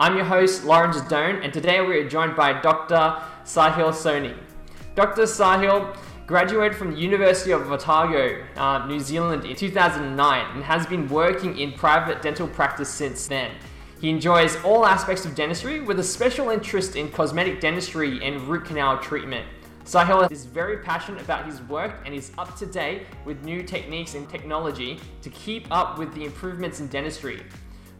I'm your host, Lawrence Doan, and today we are joined by Dr. Sahil Soni. Dr. Sahil graduated from the University of Otago, uh, New Zealand in 2009 and has been working in private dental practice since then. He enjoys all aspects of dentistry with a special interest in cosmetic dentistry and root canal treatment. Sahil is very passionate about his work and is up to date with new techniques and technology to keep up with the improvements in dentistry.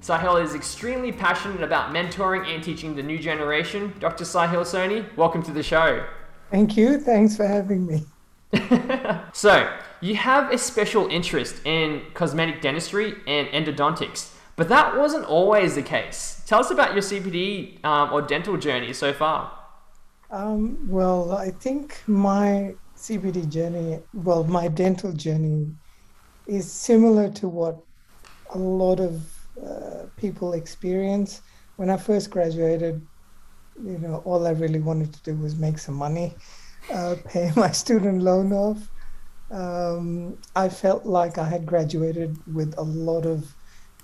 Sahil is extremely passionate about mentoring and teaching the new generation. Dr. Sahil Soni, welcome to the show. Thank you. Thanks for having me. so, you have a special interest in cosmetic dentistry and endodontics, but that wasn't always the case. Tell us about your CPD um, or dental journey so far. Um, well, I think my CPD journey, well, my dental journey is similar to what a lot of uh, people experience. When I first graduated, you know, all I really wanted to do was make some money, uh, pay my student loan off. Um, I felt like I had graduated with a lot of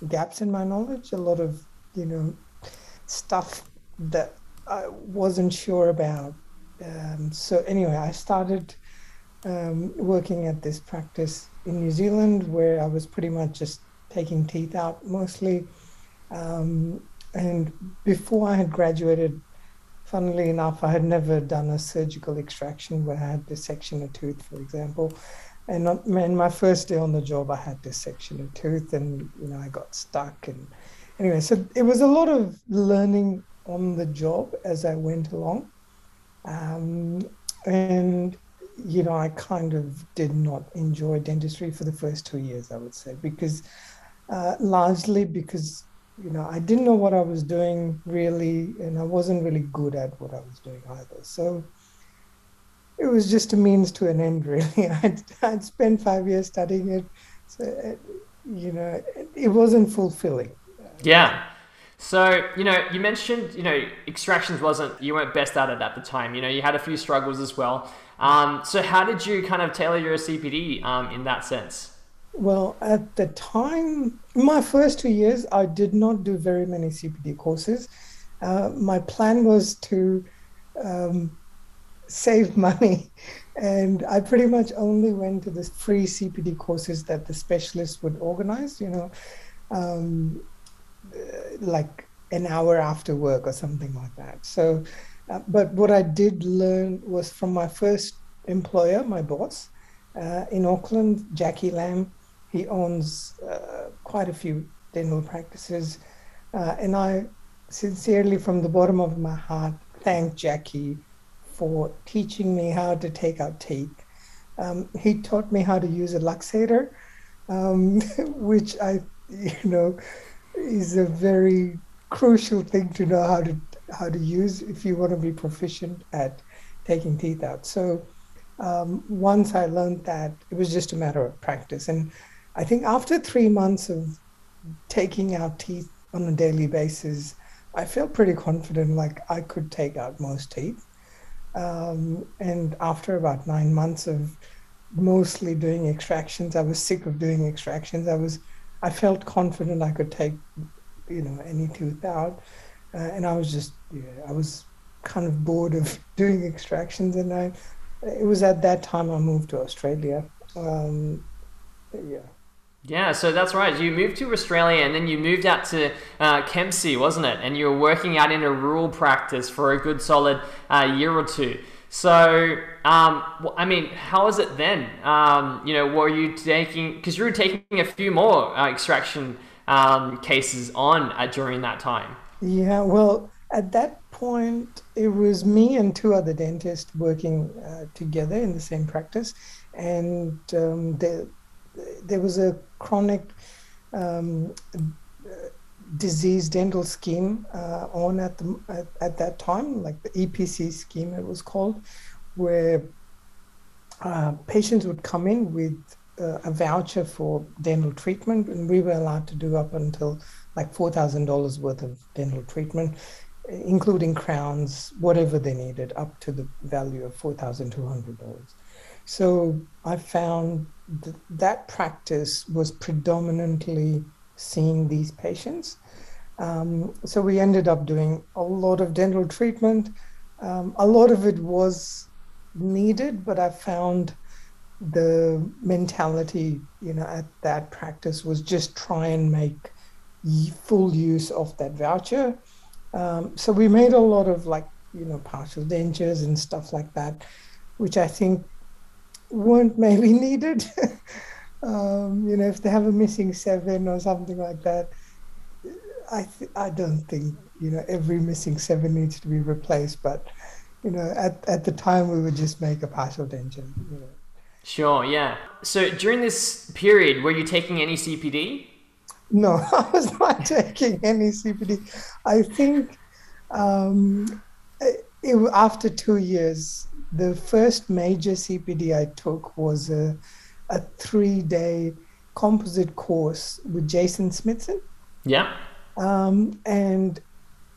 gaps in my knowledge, a lot of, you know, stuff that I wasn't sure about. Um, so anyway, I started um, working at this practice in New Zealand where I was pretty much just taking teeth out mostly. Um, and before I had graduated, funnily enough, I had never done a surgical extraction where I had to section a tooth, for example. And in my first day on the job, I had to section a tooth, and you know I got stuck. And anyway, so it was a lot of learning on the job as I went along. Um, and you know, I kind of did not enjoy dentistry for the first two years, I would say, because uh, largely because you know I didn't know what I was doing really, and I wasn't really good at what I was doing either. So it was just a means to an end, really. I'd, I'd spent five years studying it, so it, you know it, it wasn't fulfilling. Yeah. So, you know, you mentioned, you know, extractions wasn't, you weren't best at it at the time. You know, you had a few struggles as well. Um, so, how did you kind of tailor your CPD um, in that sense? Well, at the time, my first two years, I did not do very many CPD courses. Uh, my plan was to um, save money, and I pretty much only went to the free CPD courses that the specialists would organize, you know, um, like an hour after work or something like that. So, uh, but what I did learn was from my first employer, my boss uh, in Auckland, Jackie Lamb he owns uh, quite a few dental practices. Uh, and I sincerely, from the bottom of my heart, thank Jackie for teaching me how to take out teeth. Um, he taught me how to use a luxator, um, which I, you know, is a very crucial thing to know how to how to use if you want to be proficient at taking teeth out. So um, once I learned that, it was just a matter of practice. And I think after three months of taking out teeth on a daily basis, I felt pretty confident like I could take out most teeth. Um, and after about nine months of mostly doing extractions, I was sick of doing extractions. I was, I felt confident I could take, you know, any tooth out. Uh, and I was just, yeah, I was kind of bored of doing extractions. And I, it was at that time I moved to Australia. Um, yeah. Yeah, so that's right. You moved to Australia and then you moved out to uh, Kempsey, wasn't it? And you were working out in a rural practice for a good solid uh, year or two. So, um, I mean, how was it then? Um, you know, were you taking, because you were taking a few more uh, extraction um, cases on uh, during that time? Yeah, well, at that point, it was me and two other dentists working uh, together in the same practice. And um, the there was a chronic um, disease dental scheme uh, on at the at, at, that time, like the EPC scheme it was called, where uh, patients would come in with uh, a voucher for dental treatment, and we were allowed to do up until like four thousand dollars worth of dental treatment, including crowns, whatever they needed, up to the value of four thousand two hundred dollars. So I found th- that practice was predominantly seeing these patients. Um, so we ended up doing a lot of dental treatment. Um, a lot of it was needed, but I found the mentality, you know, at that practice was just try and make full use of that voucher. Um, so we made a lot of like, you know, partial dentures and stuff like that, which I think weren't maybe needed. um, you know, if they have a missing seven or something like that, I th- I don't think you know every missing seven needs to be replaced. But you know, at at the time we would just make a partial denture. You know. Sure. Yeah. So during this period, were you taking any CPD? No, I was not taking any CPD. I think um, it, after two years, the first major CPD I took was a, a three day composite course with Jason Smithson. Yeah. Um, and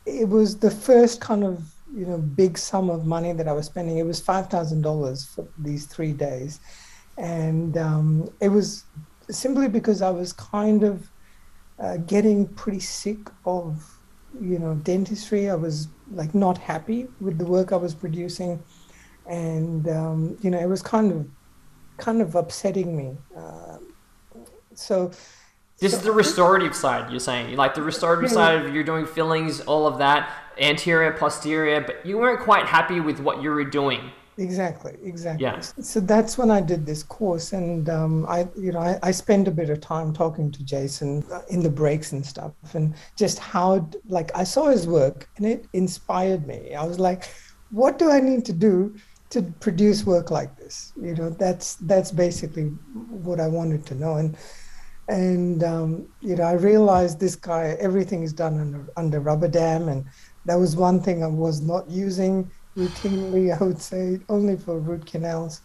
it was the first kind of you know big sum of money that I was spending. It was five thousand dollars for these three days, and um, it was simply because I was kind of uh, getting pretty sick of you know dentistry. I was like not happy with the work I was producing and um, you know it was kind of kind of upsetting me. Uh, so this so, is the restorative side you're saying like the restorative yeah. side of you're doing fillings all of that anterior posterior but you weren't quite happy with what you were doing exactly exactly yeah. so that's when i did this course and um, i you know I, I spent a bit of time talking to jason uh, in the breaks and stuff and just how like i saw his work and it inspired me i was like what do i need to do to produce work like this. You know, that's that's basically what I wanted to know. And and um, you know, I realized this guy, everything is done under under rubber dam, and that was one thing I was not using routinely. I would say only for root canals,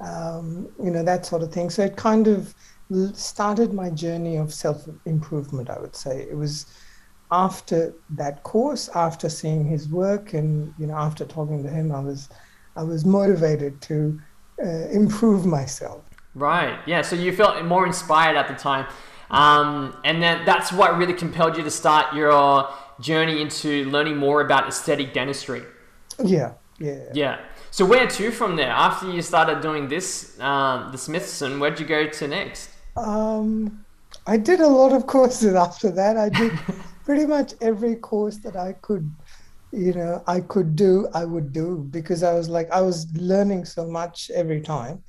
um, you know, that sort of thing. So it kind of started my journey of self improvement. I would say it was after that course, after seeing his work, and you know, after talking to him, I was I was motivated to uh, improve myself. Right. Yeah. So you felt more inspired at the time. Um, and then that's what really compelled you to start your journey into learning more about aesthetic dentistry. Yeah. Yeah. Yeah. So where to from there? After you started doing this, um, the Smithson, where'd you go to next? Um, I did a lot of courses after that. I did pretty much every course that I could you know i could do i would do because i was like i was learning so much every time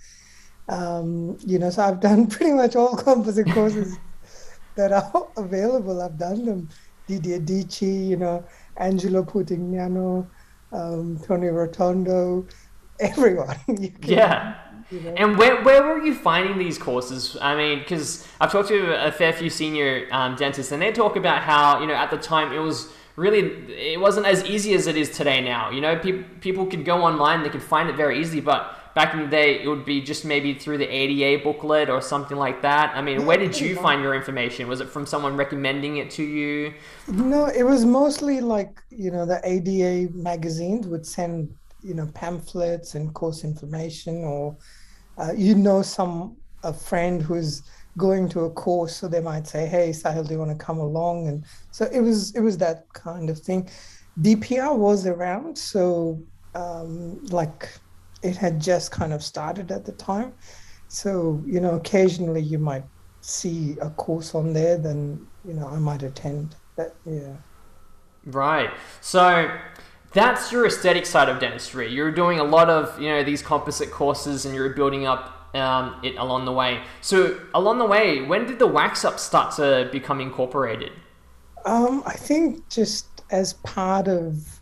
um, you know so i've done pretty much all composite courses that are available i've done them didier dietschi you know angelo putignano um, tony rotondo everyone can, yeah you know? And where, where were you finding these courses? I mean, because I've talked to a fair few senior um, dentists, and they talk about how you know at the time it was really it wasn't as easy as it is today now. You know, pe- people could go online, they could find it very easily, but back in the day it would be just maybe through the ADA booklet or something like that. I mean, where did you find your information? Was it from someone recommending it to you? No, it was mostly like, you know, the ADA magazines would send, you know, pamphlets and course information or uh, you know some a friend who's going to a course so they might say hey sahil do you want to come along? And so it was it was that kind of thing. Dpr was around so um, like it had just kind of started at the time. So you know occasionally you might see a course on there then you know i might attend that yeah. Right. So that's your aesthetic side of dentistry. You're doing a lot of you know these composite courses and you're building up um, it along the way. So along the way, when did the wax up start to become incorporated? Um, I think just as part of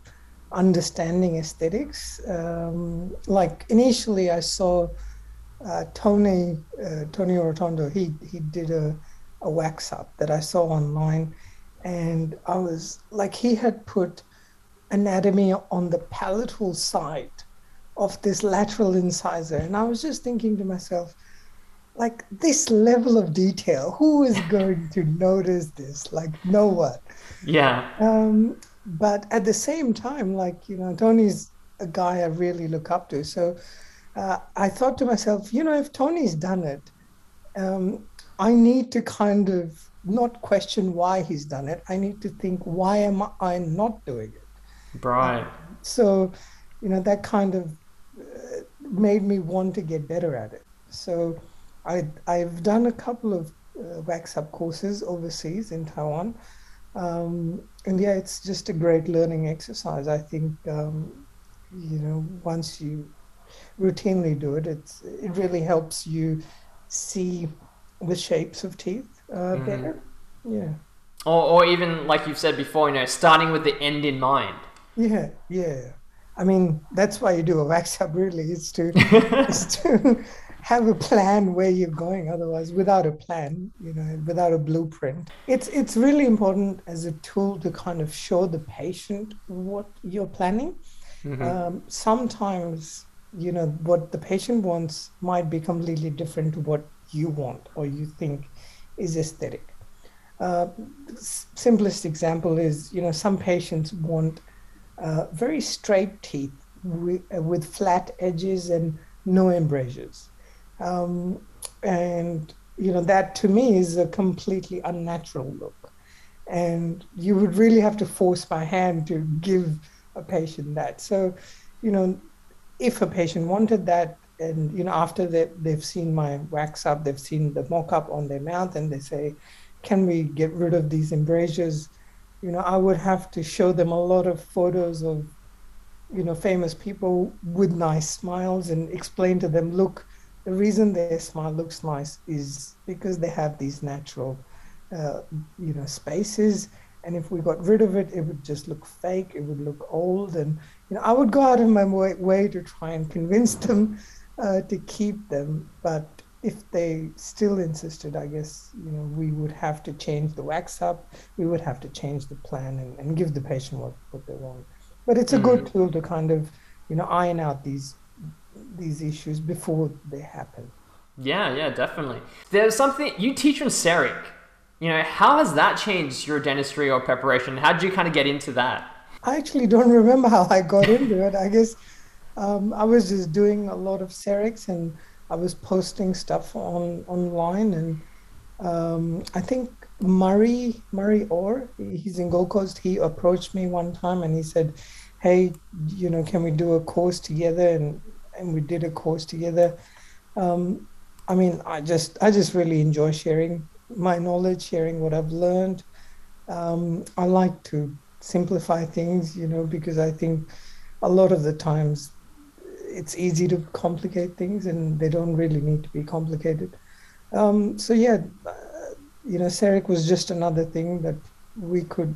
understanding aesthetics. Um, like initially, I saw uh, Tony uh, Tony Rotondo. He he did a, a wax up that I saw online, and I was like, he had put anatomy on the palatal side of this lateral incisor. And I was just thinking to myself, like this level of detail, who is going to notice this? Like no one. Yeah. Um, but at the same time, like, you know, Tony's a guy I really look up to. So uh, I thought to myself, you know, if Tony's done it, um, I need to kind of not question why he's done it. I need to think, why am I not doing it? Right. Um, so, you know, that kind of made me want to get better at it. So I, I've done a couple of uh, wax up courses overseas in Taiwan. Um, and yeah, it's just a great learning exercise. I think, um, you know, once you routinely do it, it's, it really helps you see the shapes of teeth uh, mm. better. Yeah. Or, or even like you've said before, you know, starting with the end in mind. Yeah, yeah. I mean, that's why you do a wax up. Really, is to is to have a plan where you're going. Otherwise, without a plan, you know, without a blueprint, it's it's really important as a tool to kind of show the patient what you're planning. Mm-hmm. Um, sometimes, you know, what the patient wants might be completely different to what you want or you think is aesthetic. Uh, simplest example is, you know, some patients want uh, very straight teeth with, with, flat edges and no embrasures. Um, and, you know, that to me is a completely unnatural look. And you would really have to force my hand to give a patient that. So, you know, if a patient wanted that, and you know after they, they've seen my wax up they've seen the mock-up on their mouth and they say can we get rid of these embrasures you know i would have to show them a lot of photos of you know famous people with nice smiles and explain to them look the reason their smile looks nice is because they have these natural uh, you know spaces and if we got rid of it it would just look fake it would look old and you know i would go out of my way, way to try and convince them uh, to keep them. But if they still insisted, I guess you know we would have to change the wax up. We would have to change the plan and, and give the patient what, what they want. But it's a mm good tool to kind of you know iron out these these issues before they happen. Yeah, yeah, definitely. There's something you teach in CEREC. You know, how has that changed your dentistry or preparation? How did you kind of get into that? I actually don't remember how I got into it. I guess um, I was just doing a lot of CERECs and I was posting stuff on online and um, I think Murray Murray Orr he's in Gold Coast he approached me one time and he said hey you know can we do a course together? And and we did a course together. Um, I mean I just I just really enjoy sharing my knowledge sharing what I've learned. Um, I like to simplify things you know because I think a lot of the times it's easy to complicate things and they don't really need to be complicated. Um, so yeah, uh, you know, CEREC was just another thing that we could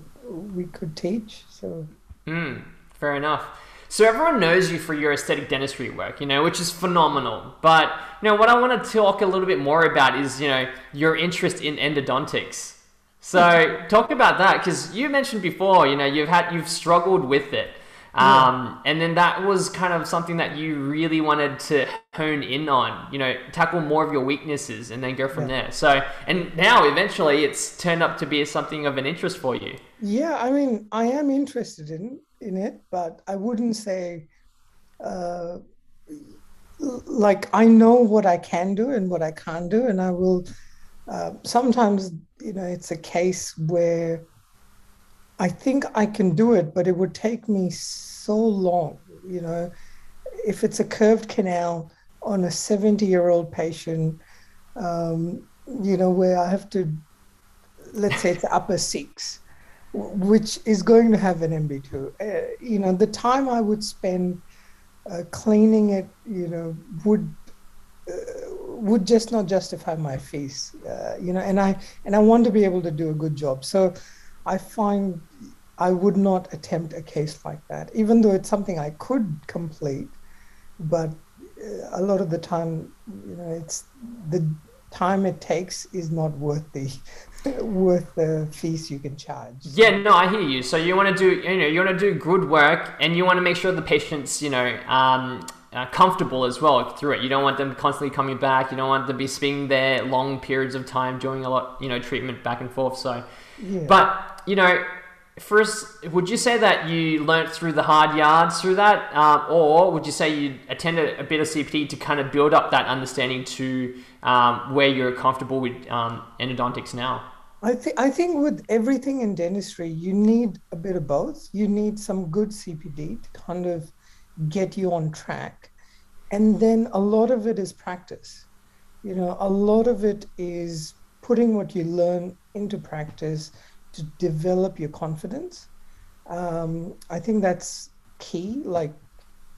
we could teach. So. Mm, fair enough. So everyone knows you for your aesthetic dentistry work, you know, which is phenomenal. But you know, what I want to talk a little bit more about is, you know, your interest in endodontics. So talk about that because you mentioned before, you know, you've had you've struggled with it. Um, yeah. And then that was kind of something that you really wanted to hone in on, you know, tackle more of your weaknesses and then go from yeah. there. So, and now eventually it's turned up to be something of an interest for you. Yeah, I mean, I am interested in in it, but I wouldn't say uh, like I know what I can do and what I can't do, and I will. Uh, sometimes, you know, it's a case where I think I can do it, but it would take me so long. You know, if it's a curved canal on a 70 year old patient, um, you know, where I have to, let's say it's upper six, which is going to have an MB2. Uh, you know, the time I would spend uh, cleaning it, you know, would uh, would just not justify my fees. Uh, you know, and I and I want to be able to do a good job. So I find I would not attempt a case like that, even though it's something I could complete. But uh, a lot of the time, you know, it's the time it takes is not worth the worth the fees you can charge. Yeah, no, I hear you. So you want to do, you know, you want to do good work, and you want to make sure the patient's, you know, um, uh, comfortable as well through it. You don't want them constantly coming back. You don't want them to be spending their long periods of time doing a lot, you know, treatment back and forth. So, Yeah. but you know, first, would you say that you learnt through the hard yards through that, um, or would you say you attended a bit of CPD to kind of build up that understanding to um, where you're comfortable with um, endodontics now? I think I think with everything in dentistry, you need a bit of both. You need some good CPD to kind of get you on track, and then a lot of it is practice. You know, a lot of it is putting what you learn into practice to develop your confidence. Um, I think that's key. Like,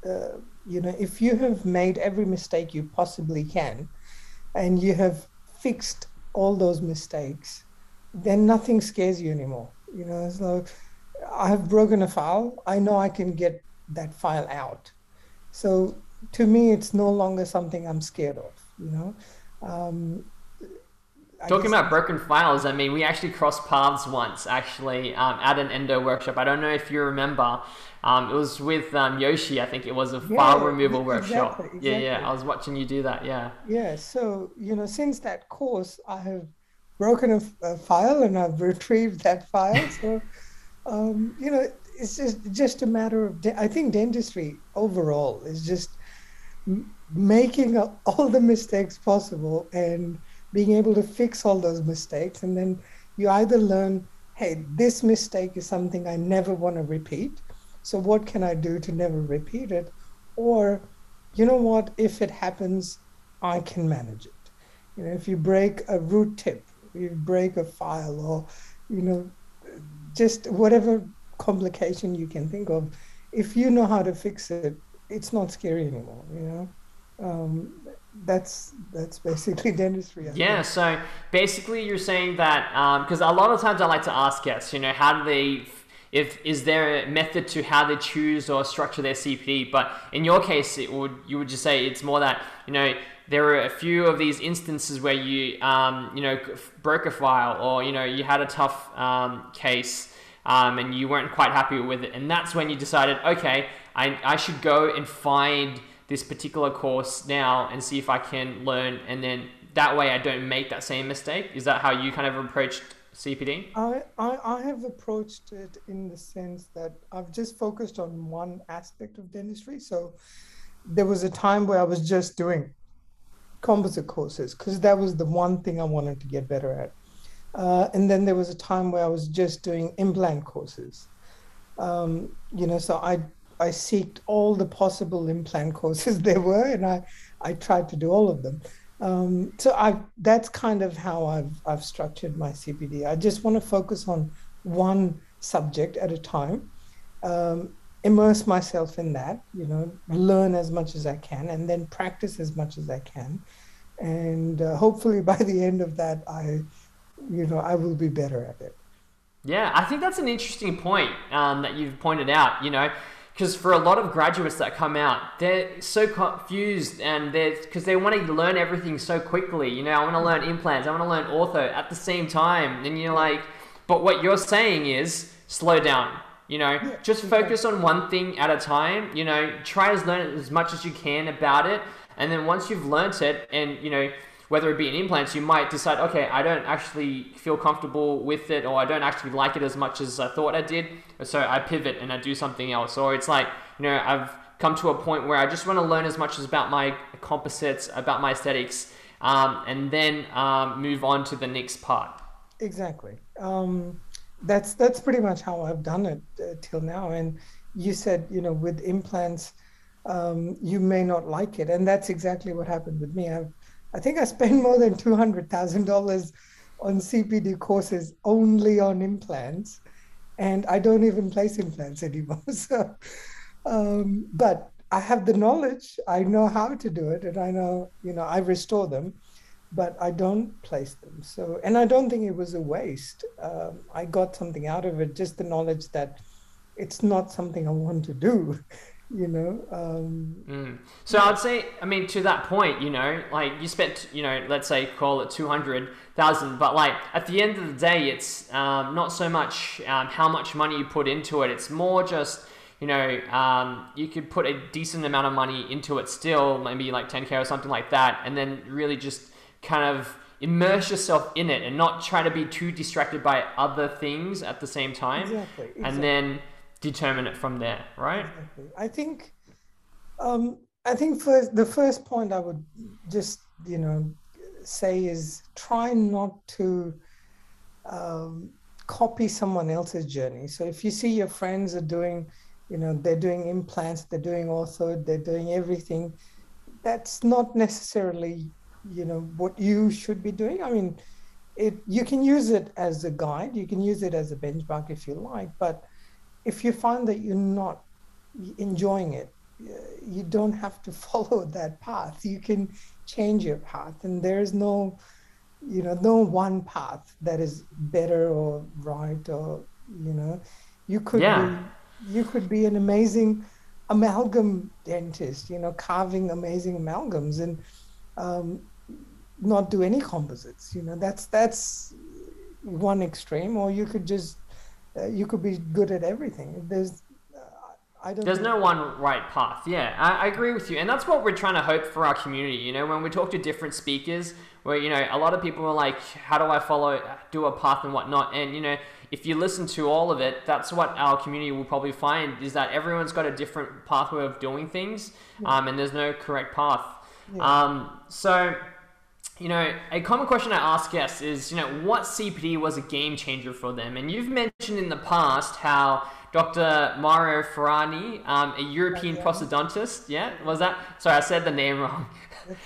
uh, you know, if you have made every mistake you possibly can, and you have fixed all those mistakes then nothing scares you anymore. You know, it's like I have broken a file. I know I can get that file out. So to me, it's no longer something I'm scared of. You know. Um, Talking guess- about broken files, I mean, we actually crossed paths once, actually, um, at an endo workshop. I don't know if you remember. Um, it was with um, Yoshi, I think it was a file Yeah, removal e- workshop. exactly, Yeah, yeah. I was watching you do that. Yeah. Yeah. So you know, since that course, I have broken a file and I've retrieved that file. So um, you know, it's just just a matter of. I think dentistry overall is just making all the mistakes possible and being able to fix all those mistakes, and then you either learn, hey, this mistake is something I never want to repeat. So what can I do to never repeat it? Or, you know what? If it happens, I can manage it. You know, if you break a root tip, you break a file, or you know, just whatever complication you can think of, if you know how to fix it, it's not scary anymore. You know, um, that's that's basically dentistry. I Yeah, think. so basically you're saying that because a lot of times I like to ask guests, you know, how do they, if is there a method to how they choose or structure their CPD? But in your case, it would you would just say it's more that you know there are a few of these instances where you um, you know broke a file or you know you had a tough um, case. Um, and you weren't quite happy with it, and that's when you decided, okay, I, I should go and find this particular course now and see if I can learn, and then that way I don't make that same mistake. Is that how you kind of approached CPD? I, I, I have approached it in the sense that I've just focused on one aspect of dentistry. So there was a time where I was just doing composite courses because that was the one thing I wanted to get better at. Uh, and then there was a time where I was just doing implant courses. Um, you know, so I I seeked all the possible implant courses there were, and I I tried to do all of them. Um, so I that's kind of how I've I've structured my CPD. I just want to focus on one subject at a time, um, immerse myself in that, you know, learn as much as I can, and then practice as much as I can, and uh, hopefully by the end of that, I, you know, I will be better at it. Yeah, I think that's an interesting point um, that you've pointed out. You know, because for a lot of graduates that come out, they're so confused and they're because they want to learn everything so quickly. You know, I want to learn implants, I want to learn ortho at the same time, and you're like, but what you're saying is slow down. You know, Yeah, just focus on one thing at a time. You know, try to learn as much as you can about it, and then once you've learnt it, and you know whether it be in implants, you might decide, okay, I don't actually feel comfortable with it, or I don't actually like it as much as I thought I did, so I pivot and I do something else. Or it's like, you know, I've come to a point where I just want to learn as much as about my composites, about my aesthetics, um, and then um, move on to the next part. Exactly. Um, that's that's pretty much how I've done it uh, till now. And you said, you know, with implants, um, you may not like it, and that's exactly what happened with me. I've, I think I spent more than two hundred thousand dollars on CPD courses only on implants, and I don't even place implants anymore. So, um, but I have the knowledge. I know how to do it, and I know, you know, I restore them but I don't place them. So, and I don't think it was a waste. Um, I got something out of it, just the knowledge that it's not something I want to do. You know. Um, mm. So I'd say, I mean, to that point, you know, like you spent, you know, let's say call it two hundred thousand, but like at the end of the day, it's um, not so much um, how much money you put into it. It's more just you know, um, you could put a decent amount of money into it still, maybe like 10k or something like that, and then really just kind of immerse yourself in it and not try to be too distracted by other things at the same time. Exactly. exactly. And then determine it from there, right? I think, um, I think first the first point I would just you know say is try not to um, copy someone else's journey. So if you see your friends are doing, you know, they're doing implants, they're doing ortho, they're doing everything, that's not necessarily you know what you should be doing. I mean, it you can use it as a guide, you can use it as a benchmark if you like, but if you find that you're not enjoying it, you don't have to follow that path. You can change your path, and there's no, you know, no one path that is better or right or you know, you could yeah. be, you could be an amazing amalgam dentist, you know, carving amazing amalgams, and um, not do any composites. You know, that's that's one extreme, or you could just uh, you could be good at everything. There's uh, I don't. There's no one right path. Yeah, I, I, agree with you, and that's what we're trying to hope for our community. You know, when we talk to different speakers, where you know a lot of people are like, "How do I follow, do a path and whatnot?" And you know, if you listen to all of it, that's what our community will probably find is that everyone's got a different pathway of doing things, yeah. um, and there's no correct path. Yeah. Um, so you know, a common question I ask guests is, you know, what CPD was a game changer for them? And you've mentioned in the past how Dr. Mario Ferrani, um, a European okay. prosthodontist, yeah, was that? Sorry, I said the name wrong.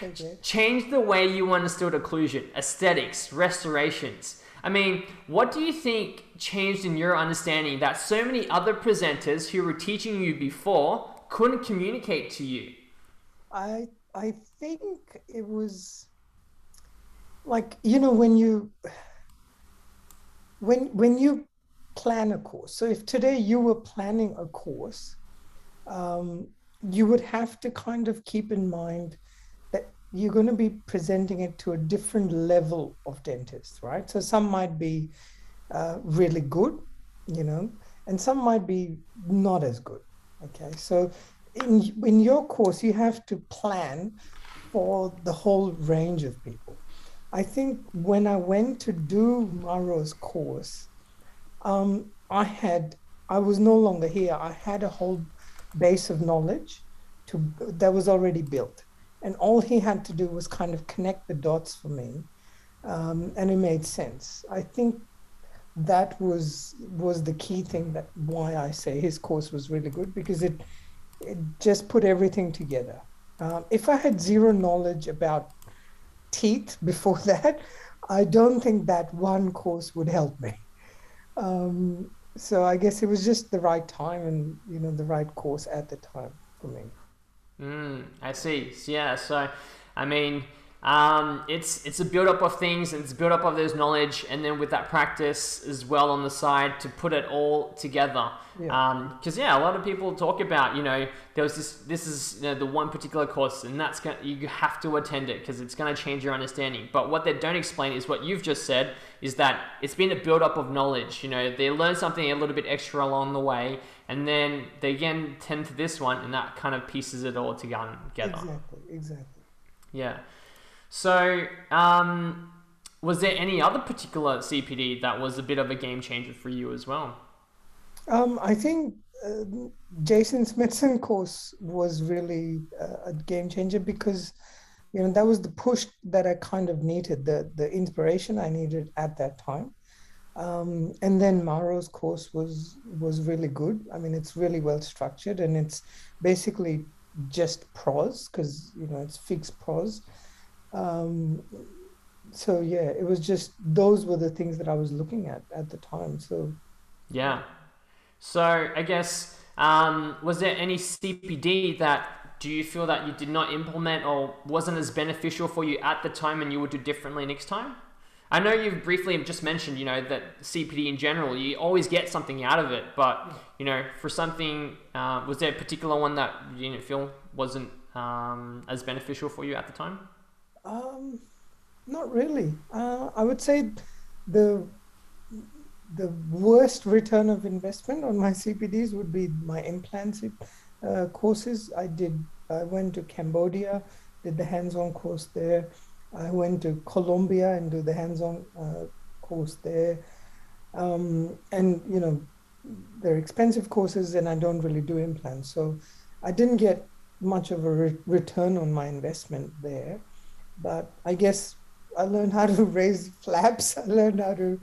Okay. changed the way you understood occlusion, aesthetics, restorations. I mean, what do you think changed in your understanding that so many other presenters who were teaching you before couldn't communicate to you? I I think it was like you know when you when when you plan a course so if today you were planning a course um, you would have to kind of keep in mind that you're going to be presenting it to a different level of dentists right? So some might be uh, really good you know and some might be not as good okay? So in in your course you have to plan for the whole range of people I think when I went to do Mauro's course, um, I had I was no longer here. I had a whole base of knowledge to that was already built, and all he had to do was kind of connect the dots for me, um, and it made sense. I think that was was the key thing that why I say his course was really good because it it just put everything together. Um, if I had zero knowledge about teeth before that, I don't think that one course would help me. Um, so I guess it was just the right time and you know the right course at the time for me. Mm, I see. Yeah. So, I mean, um, it's it's a build up of things and it's a build up of those knowledge and then with that practice as well on the side to put it all together because yeah. Um, yeah. a lot of people talk about you know there was this this is you know, the one particular course and that's going you have to attend it because it's going to change your understanding but what they don't explain is what you've just said is that it's been a build up of knowledge you know they learn something a little bit extra along the way and then they again tend to this one and that kind of pieces it all together exactly exactly yeah so, um, was there any other particular CPD that was a bit of a game changer for you as well? Um, I think uh, Jason Smithson course was really uh, a game changer because you know that was the push that I kind of needed, the the inspiration I needed at that time. Um, and then Mauro's course was was really good. I mean, it's really well structured and it's basically just pros because you know it's fixed pros. Um, so yeah, it was just those were the things that I was looking at at the time. So yeah. So I guess um, was there any CPD that do you feel that you did not implement or wasn't as beneficial for you at the time and you would do differently next time? I know you've briefly just mentioned, you know, that CPD in general, you always get something out of it. But you know, for something, uh, was there a particular one that you didn't feel wasn't um, as beneficial for you at the time? Um, not really. Uh, I would say the the worst return of investment on my CPDs would be my implants uh, courses. I did. I went to Cambodia, did the hands-on course there. I went to Colombia and do the hands-on uh, course there. Um, and you know, they're expensive courses, and I don't really do implants, so I didn't get much of a re- return on my investment there. But I guess I learned how to raise flaps. I learned how to,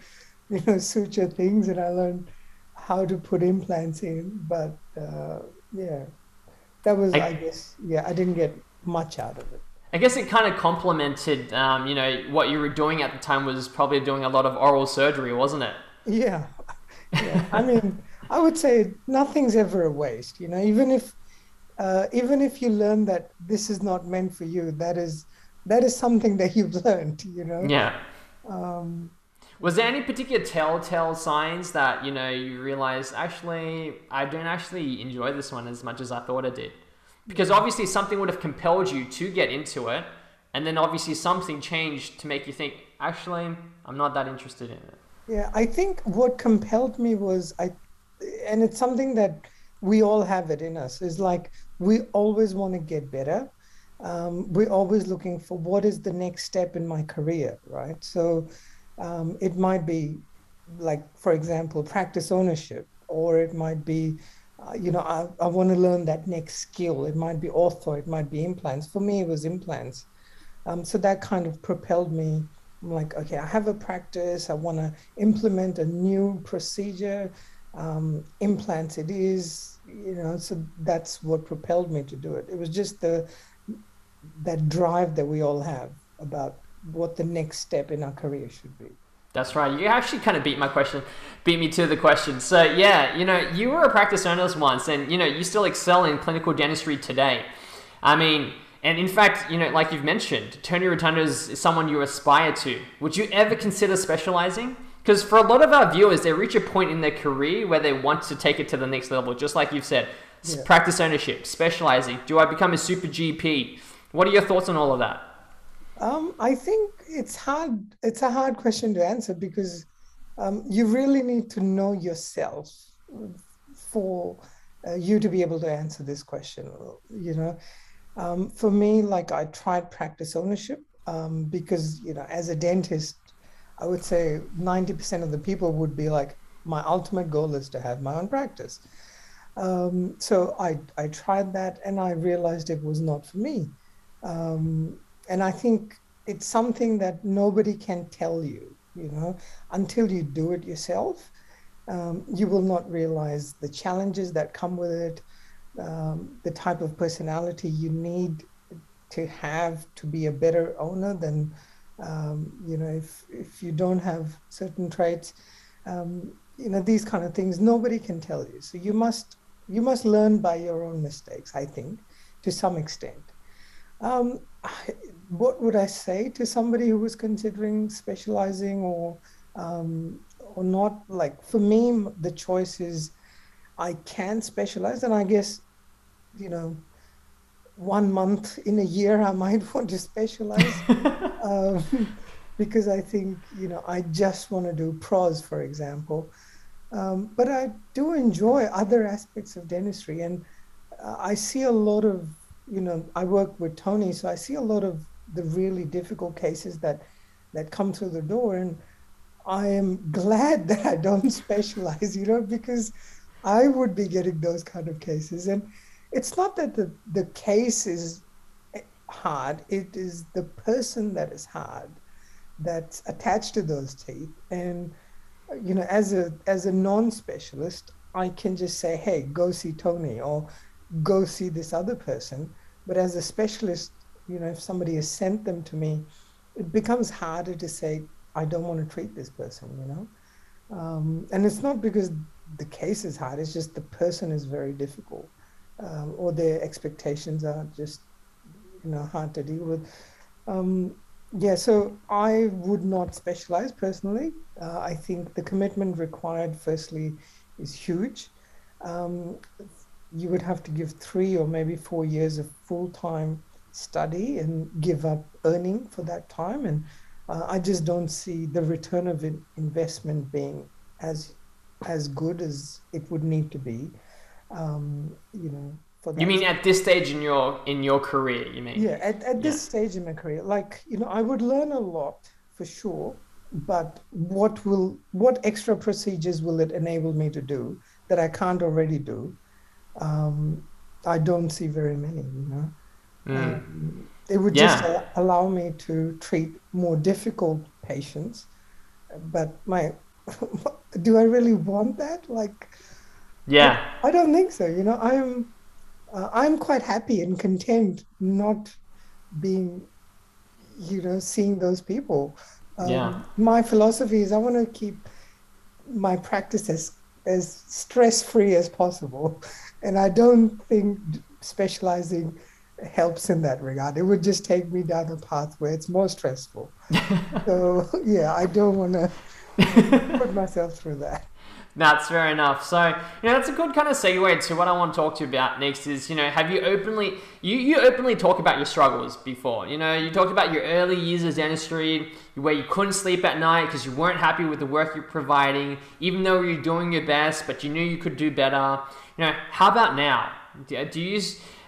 you know, suture things, and I learned how to put implants in. But uh, yeah, that was, I, I, guess, yeah, I didn't get much out of it. I guess it kind of complemented, um, you know, what you were doing at the time was probably doing a lot of oral surgery, wasn't it? Yeah, yeah. I mean, I would say nothing's ever a waste. You know, even if, uh, even if you learn that this is not meant for you, that is that is something that you've learned, you know? Yeah. Um, was there any particular telltale signs that, you know, you realized, actually, I don't actually enjoy this one as much as I thought I did? Because obviously something would have compelled you to get into it, and then obviously something changed to make you think, actually, I'm not that interested in it. Yeah, I think what compelled me was I, and it's something that we all have it in us, is like we always want to get better um, we're always looking for what is the next step in my career, right? So um, it might be like, for example, practice ownership, or it might be, uh, you know, I, I want to learn that next skill. It might be ortho, it might be implants. For me, it was implants. Um, so that kind of propelled me. I'm like, okay, I have a practice. I want to implement a new procedure. Um, implants, it is, you know. So that's what propelled me to do it. It was just the that drive that we all have about what the next step in our career should be. That's right. You actually kind of beat my question, beat me to the question. So yeah, you know, you were a practice owner once, and you know, you still excel in clinical dentistry today. I mean, and in fact, you know, like you've mentioned, Tony Rotondo is someone you aspire to. Would you ever consider specializing? Because for a lot of our viewers, they reach a point in their career where they want to take it to the next level, just like you've said, yeah. practice ownership, specializing. Do I become a super GP? What are your thoughts on all of that? Um, I think it's hard. It's a hard question to answer because um, you really need to know yourself for uh, you to be able to answer this question. You know, um, for me, like I tried practice ownership um, because you know, as a dentist, I would say ninety percent of the people would be like, my ultimate goal is to have my own practice. Um, so I I tried that and I realized it was not for me. Um, and I think it's something that nobody can tell you, you know, until you do it yourself. Um, you will not realize the challenges that come with it, um, the type of personality you need to have to be a better owner than, um, you know, if, if you don't have certain traits, um, you know, these kind of things, nobody can tell you. So you must, you must learn by your own mistakes, I think, to some extent. Um, what would I say to somebody who was considering specializing or um, or not? Like for me, the choice is I can specialize, and I guess you know one month in a year I might want to specialize um, because I think you know I just want to do pros, for example. Um, but I do enjoy other aspects of dentistry, and uh, I see a lot of you know, I work with Tony, so I see a lot of the really difficult cases that that come through the door, and I am glad that I don't specialize, you know, because I would be getting those kind of cases, and it's not that the the case is hard; it is the person that is hard that's attached to those teeth, and you know, as a as a non-specialist, I can just say, hey, go see Tony, or go see this other person. But as a specialist, you know, if somebody has sent them to me, it becomes harder to say, I don't want to treat this person, you know? Um, and it's not because the case is hard, it's just the person is very difficult um, or their expectations are just, you know, hard to deal with. Um, Yeah, so I would not specialize personally. Uh, I think the commitment required, firstly, is huge. You would have to give three or maybe four years of full time study and give up earning for that time. And uh, I just don't see the return of investment being as as good as it would need to be. Um, you know, for that. You mean at this stage in your in your career? You mean? Yeah, at, at this yeah. stage in my career, like you know, I would learn a lot for sure. But what will what extra procedures will it enable me to do that I can't already do? Um, I don't see very many. You know, mm. um, it would yeah. just allow me to treat more difficult patients. But my, do I really want that? Like, yeah, I, I don't think so. You know, I'm, uh, I'm quite happy and content not being, you know, seeing those people. Um, yeah. My philosophy is I want to keep my practice as as stress free as possible, and I don't think specializing helps in that regard. It would just take me down a path where it's more stressful. so yeah, I don't want to put myself through that. That's fair enough. So, you know, that's a good kind of segue to what I want to talk to you about next is, you know, have you openly, you, you openly talk about your struggles before. You know, you talked about your early years of dentistry, where you couldn't sleep at night because you weren't happy with the work you're providing, even though you're doing your best, but you knew you could do better. You know, how about now? Do, you,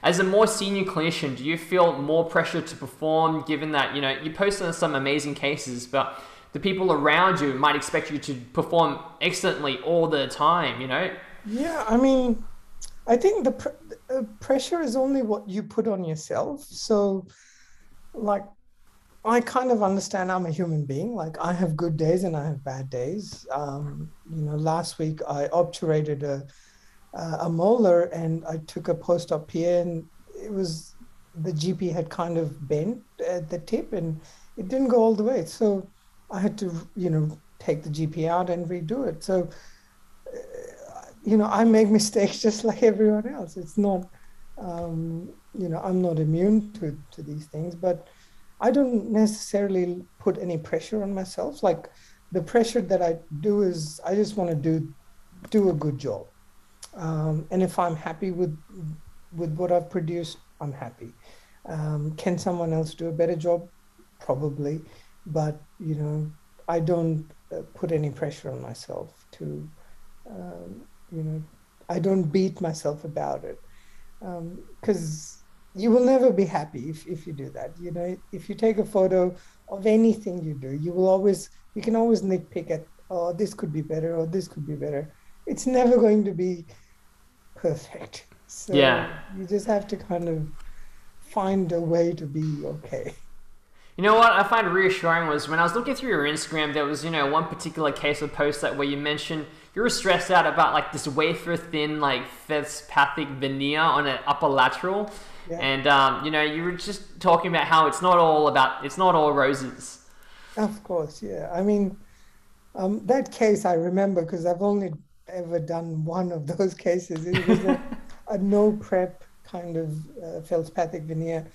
as a more senior clinician, do you feel more pressure to perform given that, you know, you post on some amazing cases, but the people around you might expect you to perform excellently all the time, you know? Yeah, I mean, I think the pr- uh, pressure is only what you put on yourself. So, like, I kind of understand I'm a human being. Like, I have good days and I have bad days. Um, you know, last week I obturated a, a molar and I took a post op here and it was the GP had kind of bent at the tip and it didn't go all the way. So, I had to, you know, take the GP out and redo it. So, uh, you know, I make mistakes just like everyone else. It's not, um, you know, I'm not immune to, to these things, but I don't necessarily put any pressure on myself. Like the pressure that I do is I just want to do do a good job. Um, and if I'm happy with with what I've produced, I'm happy. Um, can someone else do a better job? Probably but you know i don't uh, put any pressure on myself to um, you know i don't beat myself about it because um, you will never be happy if, if you do that you know if you take a photo of anything you do you will always you can always nitpick at oh this could be better or this could be better it's never going to be perfect so yeah you just have to kind of find a way to be okay you know what I find reassuring was when I was looking through your Instagram, there was you know one particular case of post that where you mentioned you were stressed out about like this wafer thin like feldspathic veneer on an upper lateral, yeah. and um, you know you were just talking about how it's not all about it's not all roses. Of course, yeah. I mean, um, that case I remember because I've only ever done one of those cases. It was a, a no prep kind of uh, feldspathic veneer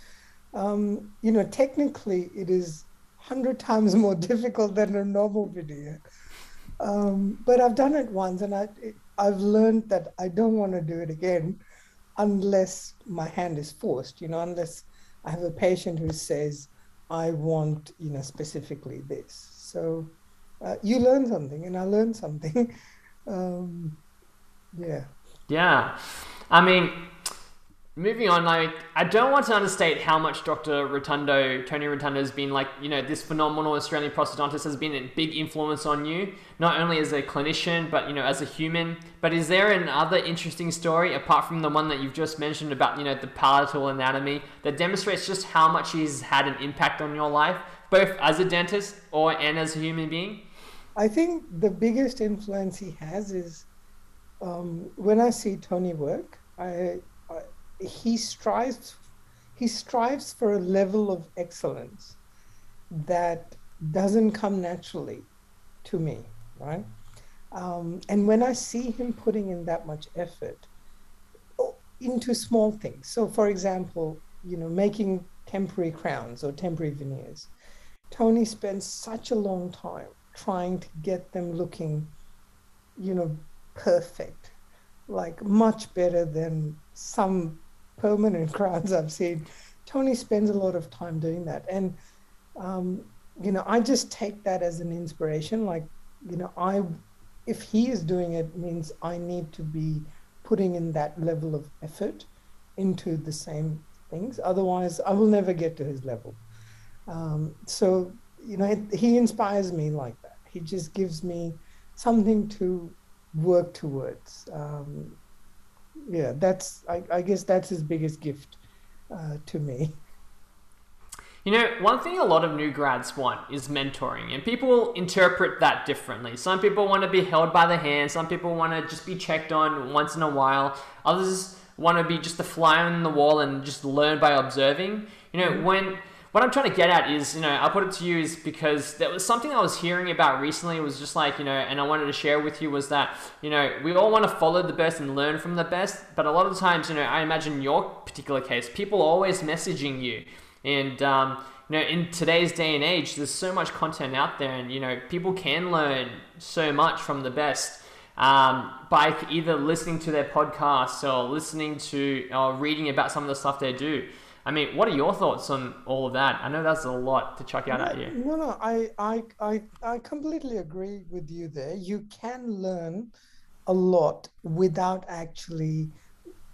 um, you know, technically it is 100 times more difficult than a normal veneer. Um, but I've done it once and I, it, I've learned that I don't want to do it again unless my hand is forced, you know, unless I have a patient who says, I want, you know, specifically this. So uh, you learn something and I learned something. Um, yeah. Yeah. I mean, moving on, like I don't want to understate how much Dr. Rotondo, Tony Rotondo, has been like, you know, this phenomenal Australian prosthodontist has been a big influence on you, not only as a clinician, but you know, as a human. But is there another interesting story apart from the one that you've just mentioned about, you know, the palatal anatomy that demonstrates just how much he's had an impact on your life, both as a dentist or and as a human being? I think the biggest influence he has is um, when I see Tony work, I he strives he strives for a level of excellence that doesn't come naturally to me, right? Um, and when I see him putting in that much effort into small things, so for example, you know, making temporary crowns or temporary veneers, Tony spends such a long time trying to get them looking, you know, perfect, like much better than some permanent crowns I've seen. Tony spends a lot of time doing that. And, um, you know, I just take that as an inspiration. Like, you know, I, if he is doing it, means I need to be putting in that level of effort into the same things. Otherwise, I will never get to his level. Um, so, you know, it, he inspires me like that. He just gives me something to work towards. Um, yeah, that's, I, I, guess that's his biggest gift uh, to me. You know, one thing a lot of new grads want is mentoring, and people interpret that differently. Some people want to be held by the hand, some people want to just be checked on once in a while, others want to be just a fly on the wall and just learn by observing. You know, when what I'm trying to get at is, you know, I'll put it to you is because there was something I was hearing about recently. Was just like, you know, and I wanted to share with you was that, you know, we all want to follow the best and learn from the best. But a lot of times, you know, I imagine your particular case, people are always messaging you. And, um, you know, in today's day and age, there's so much content out there, and, you know, people can learn so much from the best. Um, by either listening to their podcasts or listening to or reading about some of the stuff they do. I mean, what are your thoughts on all of that? I know that's a lot to chuck out no, at you. No, no, I, I, I, I completely agree with you there. You can learn a lot without actually,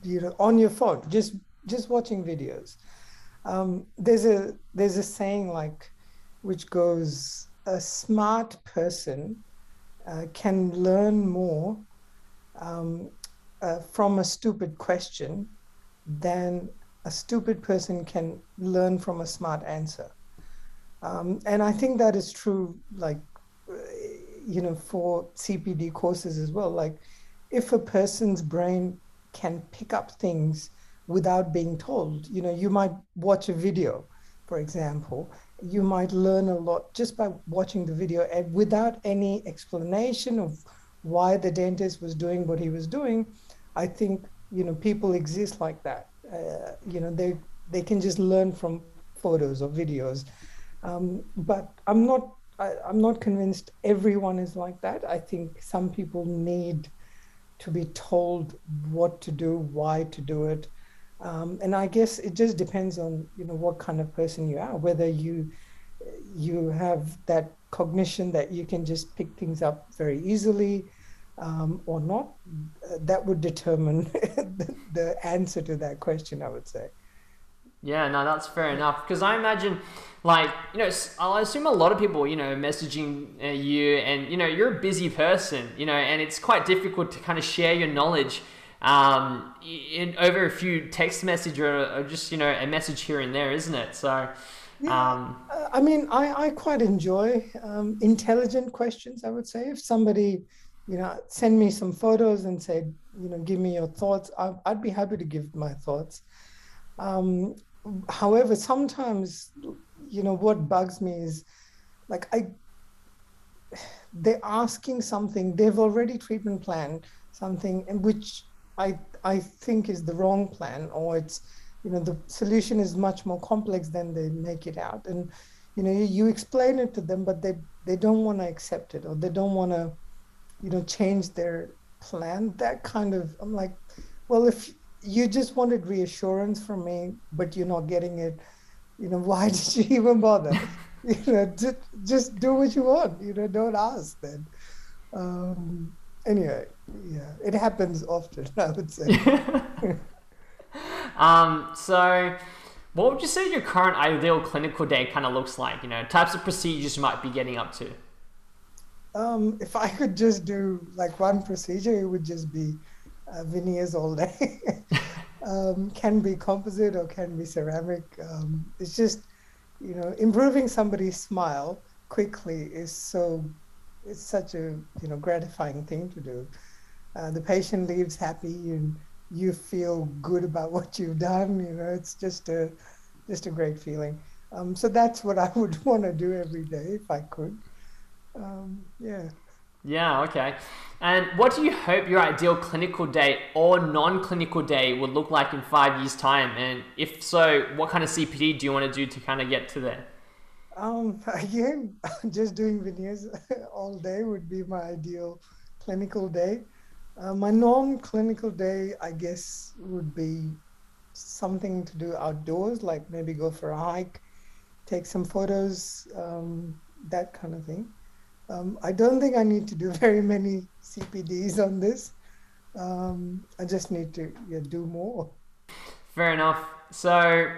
you know, on your phone, just just watching videos. Um, there's a there's a saying like, which goes, a smart person uh, can learn more um, uh, from a stupid question than a stupid person can learn from a smart answer. Um, and I think that is true, like, uh, you know, for CPD courses as well. Like, if a person's brain can pick up things without being told, you know, you might watch a video, for example, you might learn a lot just by watching the video and without any explanation of why the dentist was doing what he was doing. I think, you know, people exist like that uh, you know they they can just learn from photos or videos. Um, but i'm not I, i'm not convinced everyone is like that. I think some people need to be told what to do why to do it. Um, and i guess it just depends on you know what kind of person you are whether you you have that cognition that you can just pick things up very easily um, or not, uh, that would determine the, the answer to that question, I would say. Yeah, no, that's fair enough. Because I imagine, like, you know, I assume a lot of people, you know, messaging uh, you, and you know, you're a busy person, you know, and it's quite difficult to kind of share your knowledge um, in over a few text message or, or, just you know a message here and there, isn't it? So. Yeah, um, uh, I mean, I, I quite enjoy um, intelligent questions. I would say if somebody you know, send me some photos and say, you know, give me your thoughts. I, would be happy to give my thoughts. Um, however, sometimes, you know, what bugs me is like I, they're asking something. They've already treatment planned something, in which I I think is the wrong plan, or it's, you know, the solution is much more complex than they make it out. And, you know, you, you explain it to them, but they they don't want to accept it, or they don't want to you know, change their plan. That kind of, I'm like, well, if you just wanted reassurance from me, but you're not getting it, you know, why did you even bother? you know, just, just do what you want, you know, don't ask then. Um, anyway, yeah, it happens often, I would say. um, so, what would you say your current ideal clinical day kind of looks like? You know, types of procedures you might be getting up to? Um, if I could just do like one procedure, it would just be uh, veneers all day. um, can be composite or can be ceramic. Um, it's just, you know, improving somebody's smile quickly is so, it's such a, you know, gratifying thing to do. Uh, the patient leaves happy and you feel good about what you've done. You know, it's just a, just a great feeling. Um, so that's what I would want to do every day if I could um, yeah. Yeah, okay. And what do you hope your ideal clinical day or non clinical day would look like in five years' time? And if so, what kind of CPD do you want to do to kind of get to there? Um, again, just doing veneers all day would be my ideal clinical day. Uh, my non-clinical day, I guess, would be something to do outdoors, like maybe go for a hike, take some photos, um, that kind of thing. Um, I don't think I need to do very many CPDs on this. Um, I just need to yeah, do more. Fair enough. So,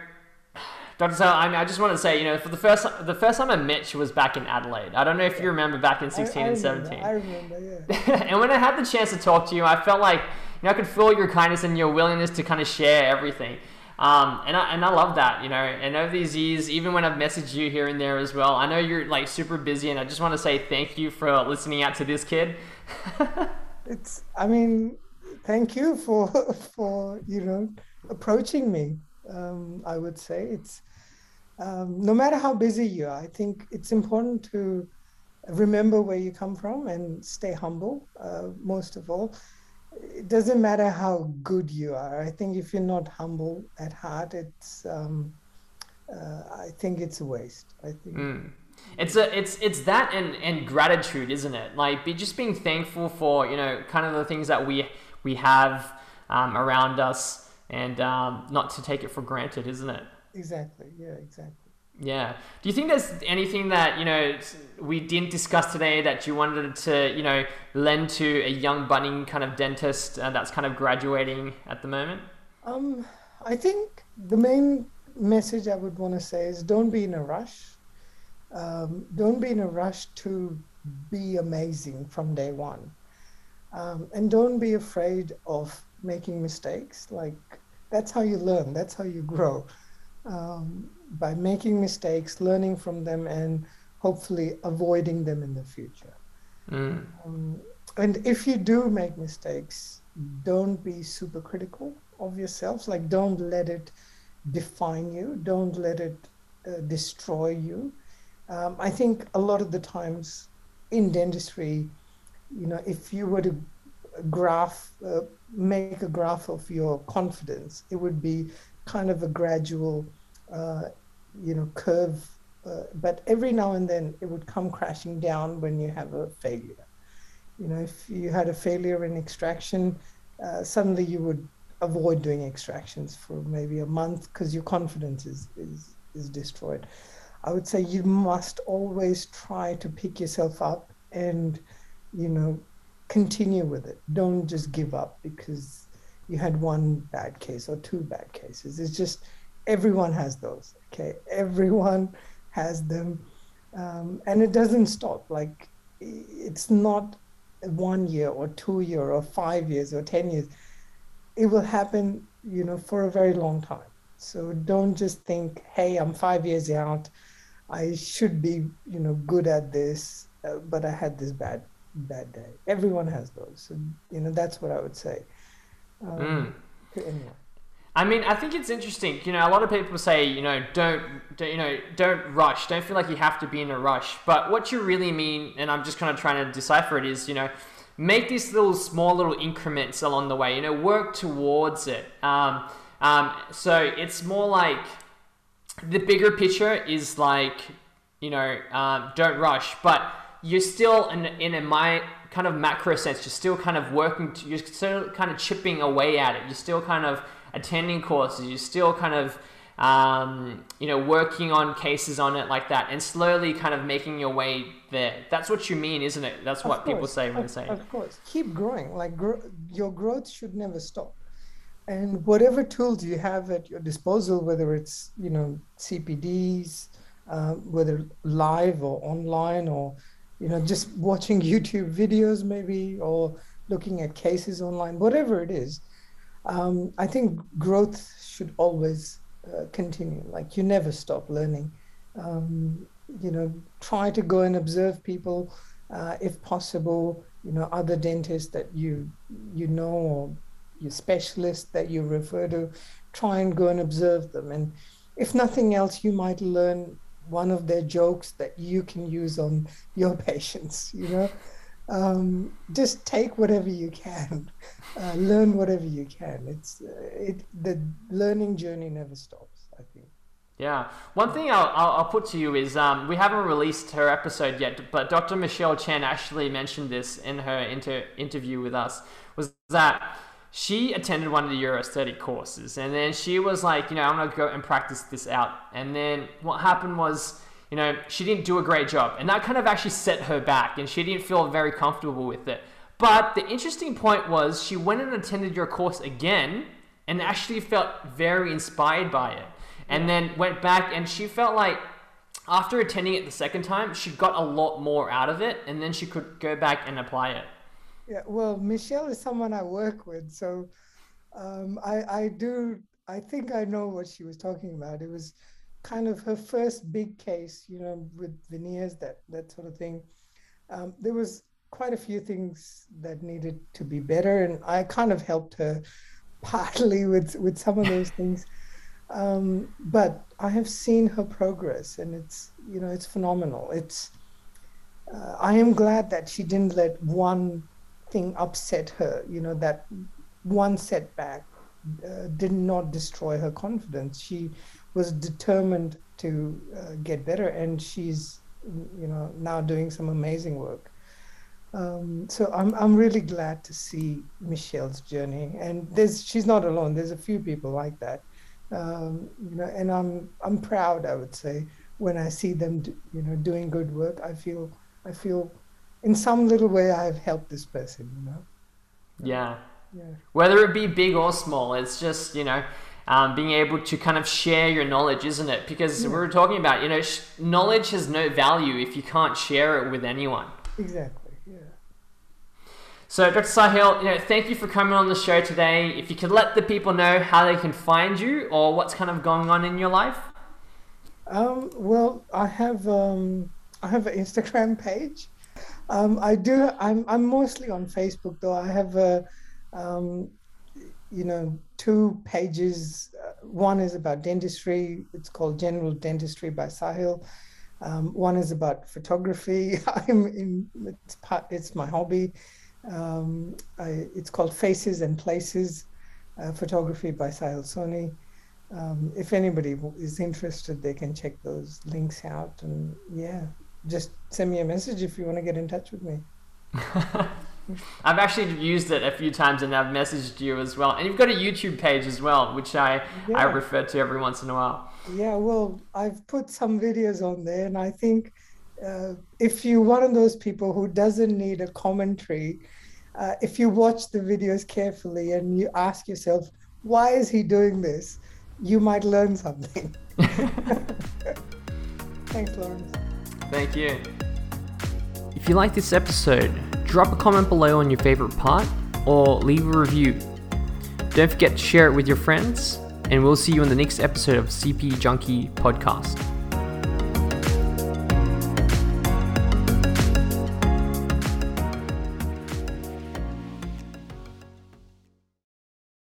Dr. Sahil, I mean, I just want to say, you know, for the first the first time I met you was back in Adelaide. I don't know if you remember back in 16 I, I and remember, 17. I remember, yeah. and when I had the chance to talk to you, I felt like, you know, I could feel your kindness and your willingness to kind of share everything. Um, and I and I love that, you know. And over these years, even when I've messaged you here and there as well, I know you're like super busy, and I just want to say thank you for listening out to this kid. it's, I mean, thank you for for you know approaching me. Um, I would say it's um, no matter how busy you are, I think it's important to remember where you come from and stay humble, uh, most of all. It doesn't matter how good you are. I think if you're not humble at heart, it's, um, uh, I think it's a waste. I think. Mm. It's a it's it's that and and gratitude, isn't it? Like be just being thankful for you know kind of the things that we we have um, around us and um, not to take it for granted, isn't it? Exactly. Yeah. Exactly. Yeah. Do you think there's anything that you know we didn't discuss today that you wanted to you know lend to a young budding kind of dentist uh, that's kind of graduating at the moment? Um, I think the main message I would want to say is don't be in a rush. Um, don't be in a rush to be amazing from day one, um, and don't be afraid of making mistakes. Like that's how you learn. That's how you grow um, by making mistakes, learning from them, and hopefully avoiding them in the future. Mm. Um, and if you do make mistakes, don't be super critical of yourselves. Like, don't let it define you. Don't let it uh, destroy you. Um, I think a lot of the times in dentistry, you know, if you were to graph, uh, make a graph of your confidence, it would be kind of a gradual, you know, curve. Uh, but every now and then it would come crashing down when you have a failure. You know, if you had a failure in extraction, uh, suddenly you would avoid doing extractions for maybe a month because your confidence is, is, is destroyed. I would say you must always try to pick yourself up and, you know, continue with it. Don't just give up because you had one bad case or two bad cases. It's just everyone has those. Okay, everyone has them, um, and it doesn't stop. Like it's not one year or two year or five years or ten years. It will happen, you know, for a very long time. So don't just think, "Hey, I'm five years out. I should be, you know, good at this, uh, but I had this bad bad day." Everyone has those. So you know, that's what I would say. Um, mm. Anyway. I mean, I think it's interesting. You know, a lot of people say, you know, don't, don't, you know, don't rush. Don't feel like you have to be in a rush. But what you really mean, and I'm just kind of trying to decipher it, is, you know, make these little small little increments along the way. You know, work towards it. Um, um, so it's more like the bigger picture is like, you know, um, don't rush, but you're still in, in a my kind of macro sense, you're still kind of working, to, you're still kind of chipping away at it. You're still kind of attending courses. You're still kind of, um, you know, working on cases on it like that, and slowly kind of making your way there. That's what you mean, isn't it? That's what people say when of, say. Of course, keep growing. Like your growth should never stop. And whatever tools you have at your disposal, whether it's you know CPDs, uh, whether live or online or you know just watching youtube videos maybe or looking at cases online whatever it is um, i think growth should always uh, continue. Like you never stop learning. Um, you know try to go and observe people uh, if possible. You know other dentists that you you know or your specialists that you refer to try and go and observe them. And if nothing else you might learn one of their jokes that you can use on your patients you know um, just take whatever you can uh, learn whatever you can it's uh, it the learning journey never stops i think Yeah. One thing I'll, I'll, put to you is um, we haven't released her episode yet, but Dr. Michelle Chen actually mentioned this in her inter- interview with us. Was that she attended one of the Urosthetic courses, and then she was like, you know, I'm gonna go and practice this out. And then what happened was, you know, she didn't do a great job, and that kind of actually set her back, and she didn't feel very comfortable with it. But the interesting point was, she went and attended your course again, and actually felt very inspired by it. And then went back and she felt like after attending it the second time she got a lot more out of it and then she could go back and apply it. Yeah well michelle is someone i work with so um, I, I do i think i know what she was talking about. It was kind of her first big case you know with veneers that that sort of thing um, there was quite a few things that needed to be better and i kind of helped her partly with with some of those things um, but I have seen her progress, and it's you know it's phenomenal. It's uh, I am glad that she didn't let one thing upset her. You know that one setback uh, did not destroy her confidence. She was determined to uh, get better, and she's you know now doing some amazing work. Um, so I'm I'm really glad to see Michelle's journey, and there's she's not alone. There's a few people like that um, you know, and I'm I'm proud. I would say when I see them, do, you know, doing good work, I feel I feel in some little way I have helped this person. You know. Yeah. Yeah. Whether it be big or small, it's just you know. Um, being able to kind of share your knowledge, isn't it? Because yeah. we were talking about, you know, sh- knowledge has no value if you can't share it with anyone. Exactly. Yeah. So, Dr. Sahil, you know, thank you for coming on the show today. If you could let the people know how they can find you or what's kind of going on in your life. Um, well, I have um, I have an Instagram page. Um, I do. I'm I'm mostly on Facebook though. I have a, um, you know, two pages. Uh, one is about dentistry. It's called General Dentistry by Sahil. Um, one is about photography. I'm in. It's part. It's my hobby. Um, I, it's called Faces and Places uh, Photography by Sahil Soni. Um, if anybody is interested, they can check those links out. And yeah, just send me a message if you want to get in touch with me. I've actually used it a few times and I've messaged you as well. And you've got a YouTube page as well, which I, yeah. I refer to every once in a while. Yeah, well, I've put some videos on there, and I think uh, if you're one of those people who doesn't need a commentary, uh, if you watch the videos carefully and you ask yourself, why is he doing this? You might learn something. Thanks, Lawrence. Thank you. If you like this episode, drop a comment below on your favorite part or leave a review. Don't forget to share it with your friends, and we'll see you in the next episode of CP Junkie Podcast.